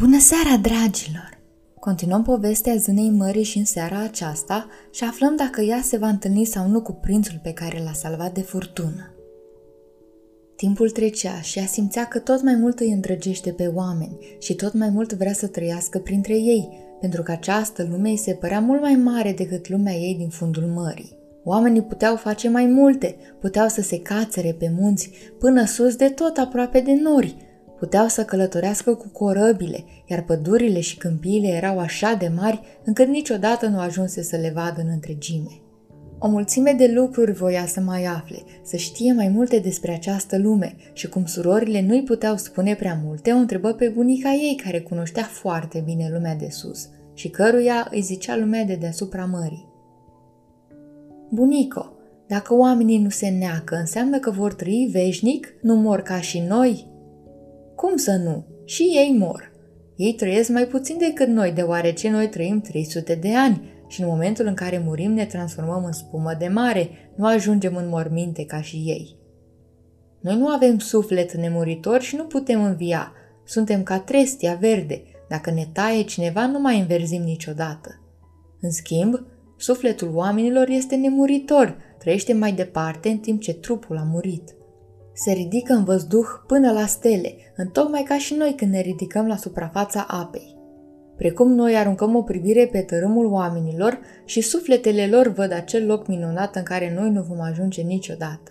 Bună seara, dragilor! Continuăm povestea zânei mării și în seara aceasta și aflăm dacă ea se va întâlni sau nu cu prințul pe care l-a salvat de furtună. Timpul trecea și ea simțea că tot mai mult îi îndrăgește pe oameni și tot mai mult vrea să trăiască printre ei, pentru că această lume îi se părea mult mai mare decât lumea ei din fundul mării. Oamenii puteau face mai multe, puteau să se cațere pe munți până sus de tot aproape de nori, puteau să călătorească cu corăbile, iar pădurile și câmpiile erau așa de mari încât niciodată nu ajunse să le vadă în întregime. O mulțime de lucruri voia să mai afle, să știe mai multe despre această lume și cum surorile nu-i puteau spune prea multe, o întrebă pe bunica ei care cunoștea foarte bine lumea de sus și căruia îi zicea lumea de deasupra mării. Bunico, dacă oamenii nu se neacă, înseamnă că vor trăi veșnic, nu mor ca și noi? Cum să nu? Și ei mor. Ei trăiesc mai puțin decât noi, deoarece noi trăim 300 de ani și în momentul în care murim ne transformăm în spumă de mare, nu ajungem în morminte ca și ei. Noi nu avem suflet nemuritor și nu putem învia. Suntem ca trestia verde. Dacă ne taie cineva, nu mai înverzim niciodată. În schimb, sufletul oamenilor este nemuritor, trăiește mai departe în timp ce trupul a murit se ridică în văzduh până la stele, întocmai ca și noi când ne ridicăm la suprafața apei. Precum noi aruncăm o privire pe tărâmul oamenilor și sufletele lor văd acel loc minunat în care noi nu vom ajunge niciodată.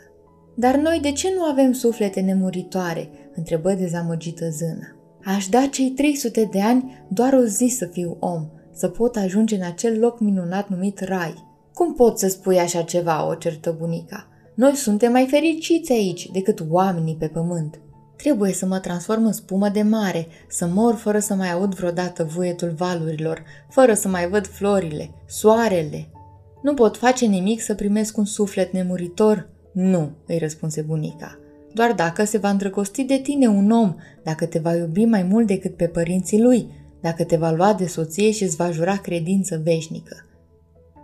Dar noi de ce nu avem suflete nemuritoare? întrebă dezamăgită zână. Aș da cei 300 de ani doar o zi să fiu om, să pot ajunge în acel loc minunat numit Rai. Cum pot să spui așa ceva, o certă bunica? Noi suntem mai fericiți aici decât oamenii pe pământ. Trebuie să mă transform în spumă de mare, să mor fără să mai aud vreodată vuietul valurilor, fără să mai văd florile, soarele. Nu pot face nimic să primesc un suflet nemuritor? Nu, îi răspunse bunica. Doar dacă se va îndrăgosti de tine un om, dacă te va iubi mai mult decât pe părinții lui, dacă te va lua de soție și îți va jura credință veșnică.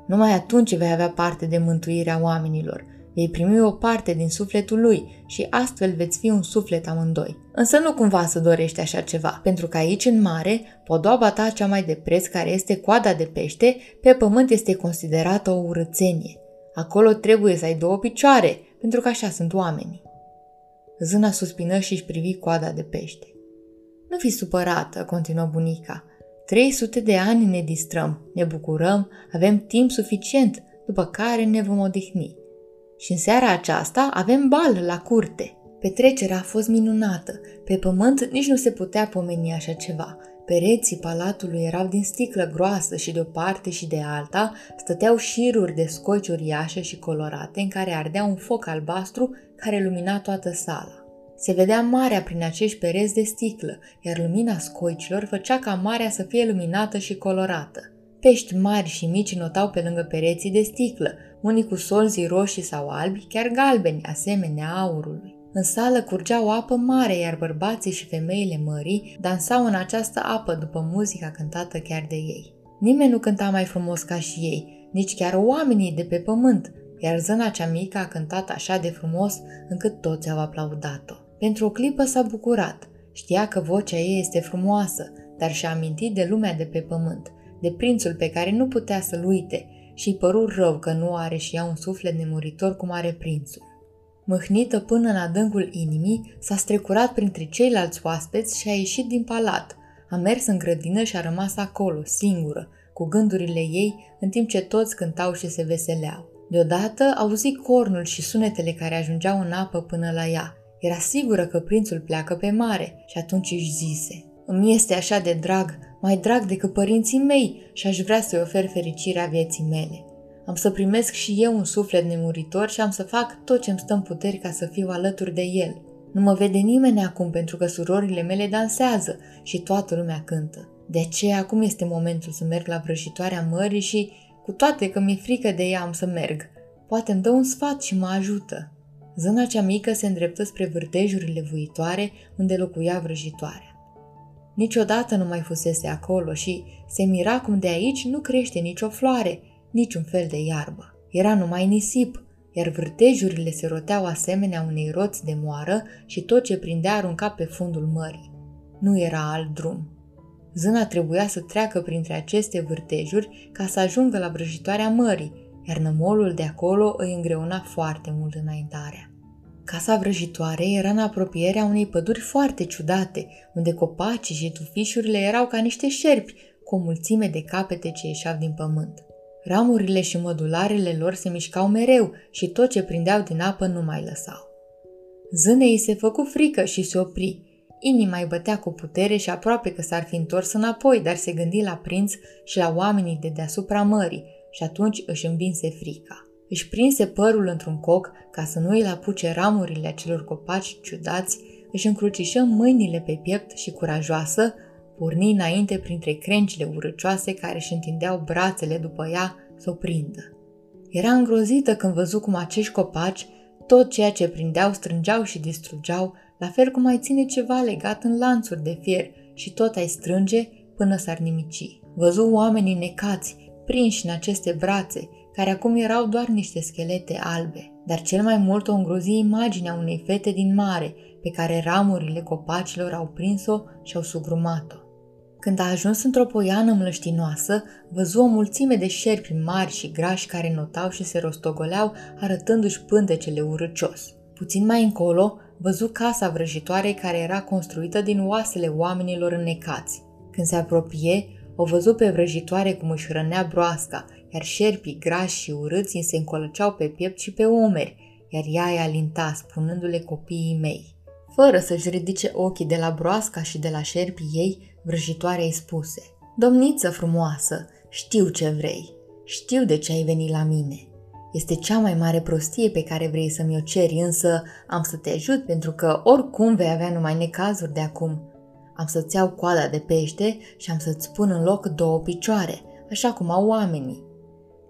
Numai atunci vei avea parte de mântuirea oamenilor – Vei primi o parte din sufletul lui și astfel veți fi un suflet amândoi. Însă nu cumva să dorești așa ceva, pentru că aici în mare, podoaba ta cea mai de preț care este coada de pește, pe pământ este considerată o urățenie. Acolo trebuie să ai două picioare, pentru că așa sunt oamenii. Zâna suspină și își privi coada de pește. Nu fi supărată, continuă bunica. 300 de ani ne distrăm, ne bucurăm, avem timp suficient, după care ne vom odihni. Și în seara aceasta avem bal la curte. Petrecerea a fost minunată. Pe pământ nici nu se putea pomeni așa ceva. Pereții palatului erau din sticlă groasă și de o parte și de alta stăteau șiruri de scoici uriașe și colorate în care ardea un foc albastru care lumina toată sala. Se vedea marea prin acești pereți de sticlă, iar lumina scoicilor făcea ca marea să fie luminată și colorată. Pești mari și mici notau pe lângă pereții de sticlă, unii cu solzii roșii sau albi, chiar galbeni, asemenea aurului. În sală curgea o apă mare, iar bărbații și femeile mării dansau în această apă după muzica cântată chiar de ei. Nimeni nu cânta mai frumos ca și ei, nici chiar oamenii de pe pământ, iar zâna cea mică a cântat așa de frumos încât toți au aplaudat-o. Pentru o clipă s-a bucurat. Știa că vocea ei este frumoasă, dar și-a amintit de lumea de pe pământ, de prințul pe care nu putea să-l uite și îi păru rău că nu are și ea un suflet nemuritor cum are prințul. Mâhnită până în adâncul inimii, s-a strecurat printre ceilalți oaspeți și a ieșit din palat. A mers în grădină și a rămas acolo, singură, cu gândurile ei, în timp ce toți cântau și se veseleau. Deodată auzi cornul și sunetele care ajungeau în apă până la ea. Era sigură că prințul pleacă pe mare și atunci își zise, îmi este așa de drag mai drag decât părinții mei și aș vrea să-i ofer fericirea vieții mele. Am să primesc și eu un suflet nemuritor și am să fac tot ce-mi stă în puteri ca să fiu alături de el. Nu mă vede nimeni acum pentru că surorile mele dansează și toată lumea cântă. De aceea acum este momentul să merg la vrăjitoarea mării și, cu toate că mi-e frică de ea, am să merg. Poate îmi dă un sfat și mă ajută. Zâna cea mică se îndreptă spre vârtejurile vuitoare unde locuia vrăjitoarea. Niciodată nu mai fusese acolo și se mira cum de aici nu crește nicio floare, niciun fel de iarbă. Era numai nisip, iar vârtejurile se roteau asemenea unei roți de moară și tot ce prindea arunca pe fundul mării. Nu era alt drum. Zâna trebuia să treacă printre aceste vârtejuri ca să ajungă la vrăjitoarea mării, iar nămolul de acolo îi îngreuna foarte mult înaintarea. Casa vrăjitoare era în apropierea unei păduri foarte ciudate, unde copacii și tufișurile erau ca niște șerpi, cu o mulțime de capete ce ieșeau din pământ. Ramurile și mădularele lor se mișcau mereu și tot ce prindeau din apă nu mai lăsau. Zânei se făcu frică și se opri. Inima îi bătea cu putere și aproape că s-ar fi întors înapoi, dar se gândi la prinț și la oamenii de deasupra mării și atunci își învinse frica. Își prinse părul într-un coc ca să nu îi apuce ramurile acelor copaci ciudați, își încrucișă mâinile pe piept și curajoasă, porni înainte printre crencile urăcioase care își întindeau brațele după ea să o prindă. Era îngrozită când văzu cum acești copaci, tot ceea ce prindeau, strângeau și distrugeau, la fel cum ai ține ceva legat în lanțuri de fier și tot ai strânge până s-ar nimici. Văzu oamenii necați, prinși în aceste brațe, care acum erau doar niște schelete albe, dar cel mai mult o îngrozi imaginea unei fete din mare, pe care ramurile copacilor au prins-o și au sugrumat-o. Când a ajuns într-o poiană mlăștinoasă, văzu o mulțime de șerpi mari și grași care notau și se rostogoleau, arătându-și pântecele urăcios. Puțin mai încolo, văzu casa vrăjitoare care era construită din oasele oamenilor înnecați. Când se apropie, o văzu pe vrăjitoare cum își rănea broasca, iar șerpii grași și urâți îi se încolăceau pe piept și pe umeri, iar ea îi alinta, spunându-le copiii mei. Fără să-și ridice ochii de la broasca și de la șerpii ei, vrăjitoarea îi spuse Domniță frumoasă, știu ce vrei, știu de ce ai venit la mine. Este cea mai mare prostie pe care vrei să-mi o ceri, însă am să te ajut pentru că oricum vei avea numai necazuri de acum. Am să-ți iau coada de pește și am să-ți pun în loc două picioare, așa cum au oamenii.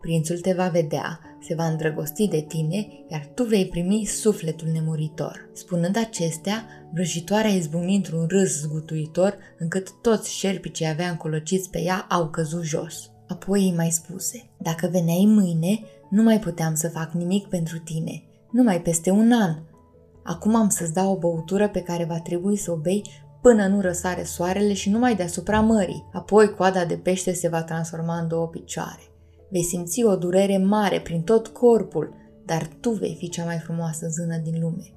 Prințul te va vedea, se va îndrăgosti de tine, iar tu vei primi sufletul nemuritor. Spunând acestea, vrăjitoarea izbucni într-un râs zgutuitor, încât toți șerpii ce avea încolociți pe ea au căzut jos. Apoi îi mai spuse, dacă veneai mâine, nu mai puteam să fac nimic pentru tine, numai peste un an. Acum am să-ți dau o băutură pe care va trebui să o bei până nu răsare soarele și numai deasupra mării. Apoi coada de pește se va transforma în două picioare. Vei simți o durere mare prin tot corpul, dar tu vei fi cea mai frumoasă zână din lume.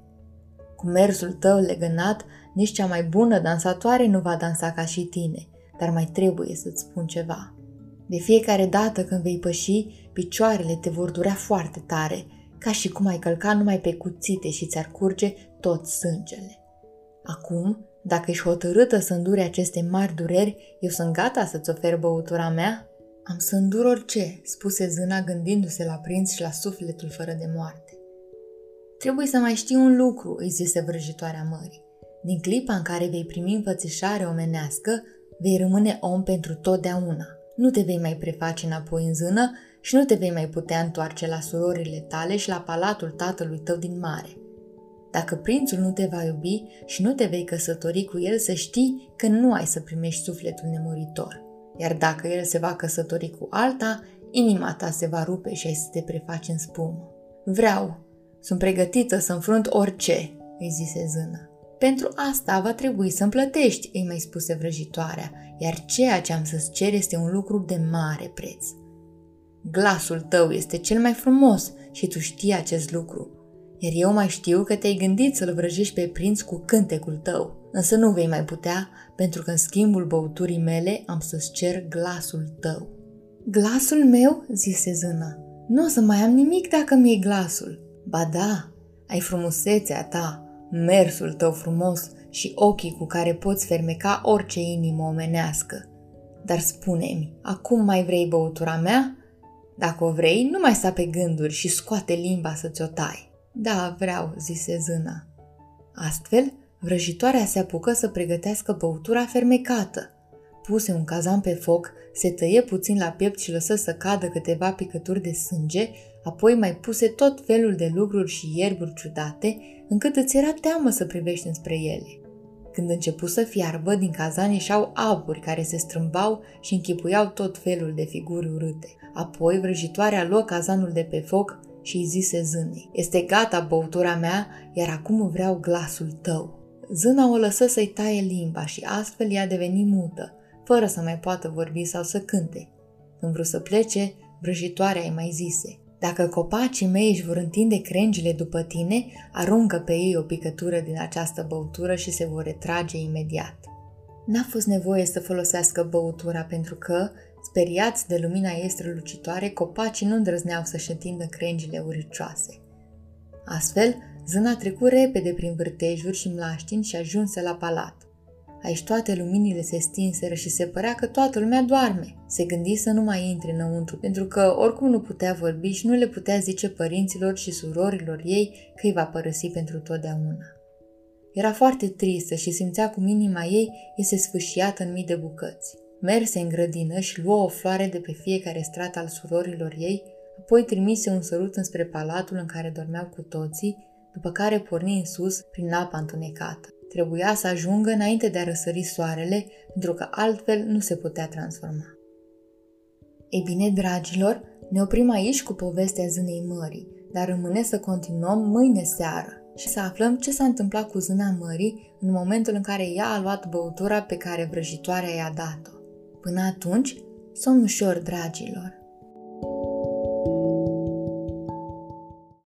Cu mersul tău legănat, nici cea mai bună dansatoare nu va dansa ca și tine, dar mai trebuie să-ți spun ceva. De fiecare dată când vei păși, picioarele te vor durea foarte tare, ca și cum ai călca numai pe cuțite și ți-ar curge tot sângele. Acum, dacă ești hotărâtă să îndure aceste mari dureri, eu sunt gata să-ți ofer băutura mea am să îndur orice, spuse zâna gândindu-se la prinț și la sufletul fără de moarte. Trebuie să mai știi un lucru, îi zise vrăjitoarea mării. Din clipa în care vei primi înfățișare omenească, vei rămâne om pentru totdeauna. Nu te vei mai preface înapoi în zână și nu te vei mai putea întoarce la surorile tale și la palatul tatălui tău din mare. Dacă prințul nu te va iubi și nu te vei căsători cu el, să știi că nu ai să primești sufletul nemuritor iar dacă el se va căsători cu alta, inima ta se va rupe și ai să te prefaci în spumă. Vreau, sunt pregătită să înfrunt orice, îi zise zână. Pentru asta va trebui să-mi plătești, îi mai spuse vrăjitoarea, iar ceea ce am să-ți cer este un lucru de mare preț. Glasul tău este cel mai frumos și tu știi acest lucru, iar eu mai știu că te-ai gândit să-l vrăjești pe prinț cu cântecul tău. Însă nu vei mai putea, pentru că în schimbul băuturii mele am să-ți cer glasul tău. Glasul meu? zise zâna. Nu o să mai am nimic dacă mi-e glasul. Ba da, ai frumusețea ta, mersul tău frumos și ochii cu care poți fermeca orice inimă omenească. Dar spune-mi, acum mai vrei băutura mea? Dacă o vrei, nu mai sta pe gânduri și scoate limba să-ți o tai. Da, vreau, zise zâna. Astfel, Vrăjitoarea se apucă să pregătească băutura fermecată. Puse un cazan pe foc, se tăie puțin la piept și lăsă să cadă câteva picături de sânge, apoi mai puse tot felul de lucruri și ierburi ciudate, încât îți era teamă să privești înspre ele. Când începu să fiarbă, din cazan ieșeau aburi care se strâmbau și închipuiau tot felul de figuri urâte. Apoi vrăjitoarea luă cazanul de pe foc și îi zise zânei, Este gata băutura mea, iar acum vreau glasul tău. Zâna o lăsă să-i taie limba și astfel ea deveni mută, fără să mai poată vorbi sau să cânte. Când vreau să plece, vrăjitoarea îi mai zise, dacă copacii mei își vor întinde crengile după tine, aruncă pe ei o picătură din această băutură și se vor retrage imediat. N-a fost nevoie să folosească băutura pentru că, speriați de lumina ei strălucitoare, copacii nu îndrăzneau să-și întindă crengile uricioase. Astfel, zâna trecu repede prin vârtejuri și mlaștini și ajunse la palat. Aici toate luminile se stinseră și se părea că toată lumea doarme. Se gândi să nu mai intre înăuntru, pentru că oricum nu putea vorbi și nu le putea zice părinților și surorilor ei că îi va părăsi pentru totdeauna. Era foarte tristă și simțea cum inima ei este sfâșiată în mii de bucăți. Merse în grădină și luă o floare de pe fiecare strat al surorilor ei, apoi trimise un sărut înspre palatul în care dormeau cu toții, după care porni în sus prin apa întunecată. Trebuia să ajungă înainte de a răsări soarele, pentru că altfel nu se putea transforma. Ei bine, dragilor, ne oprim aici cu povestea zânei mării, dar rămâne să continuăm mâine seară și să aflăm ce s-a întâmplat cu zâna mării în momentul în care ea a luat băutura pe care vrăjitoarea i-a dat-o. Până atunci, somn ușor, dragilor!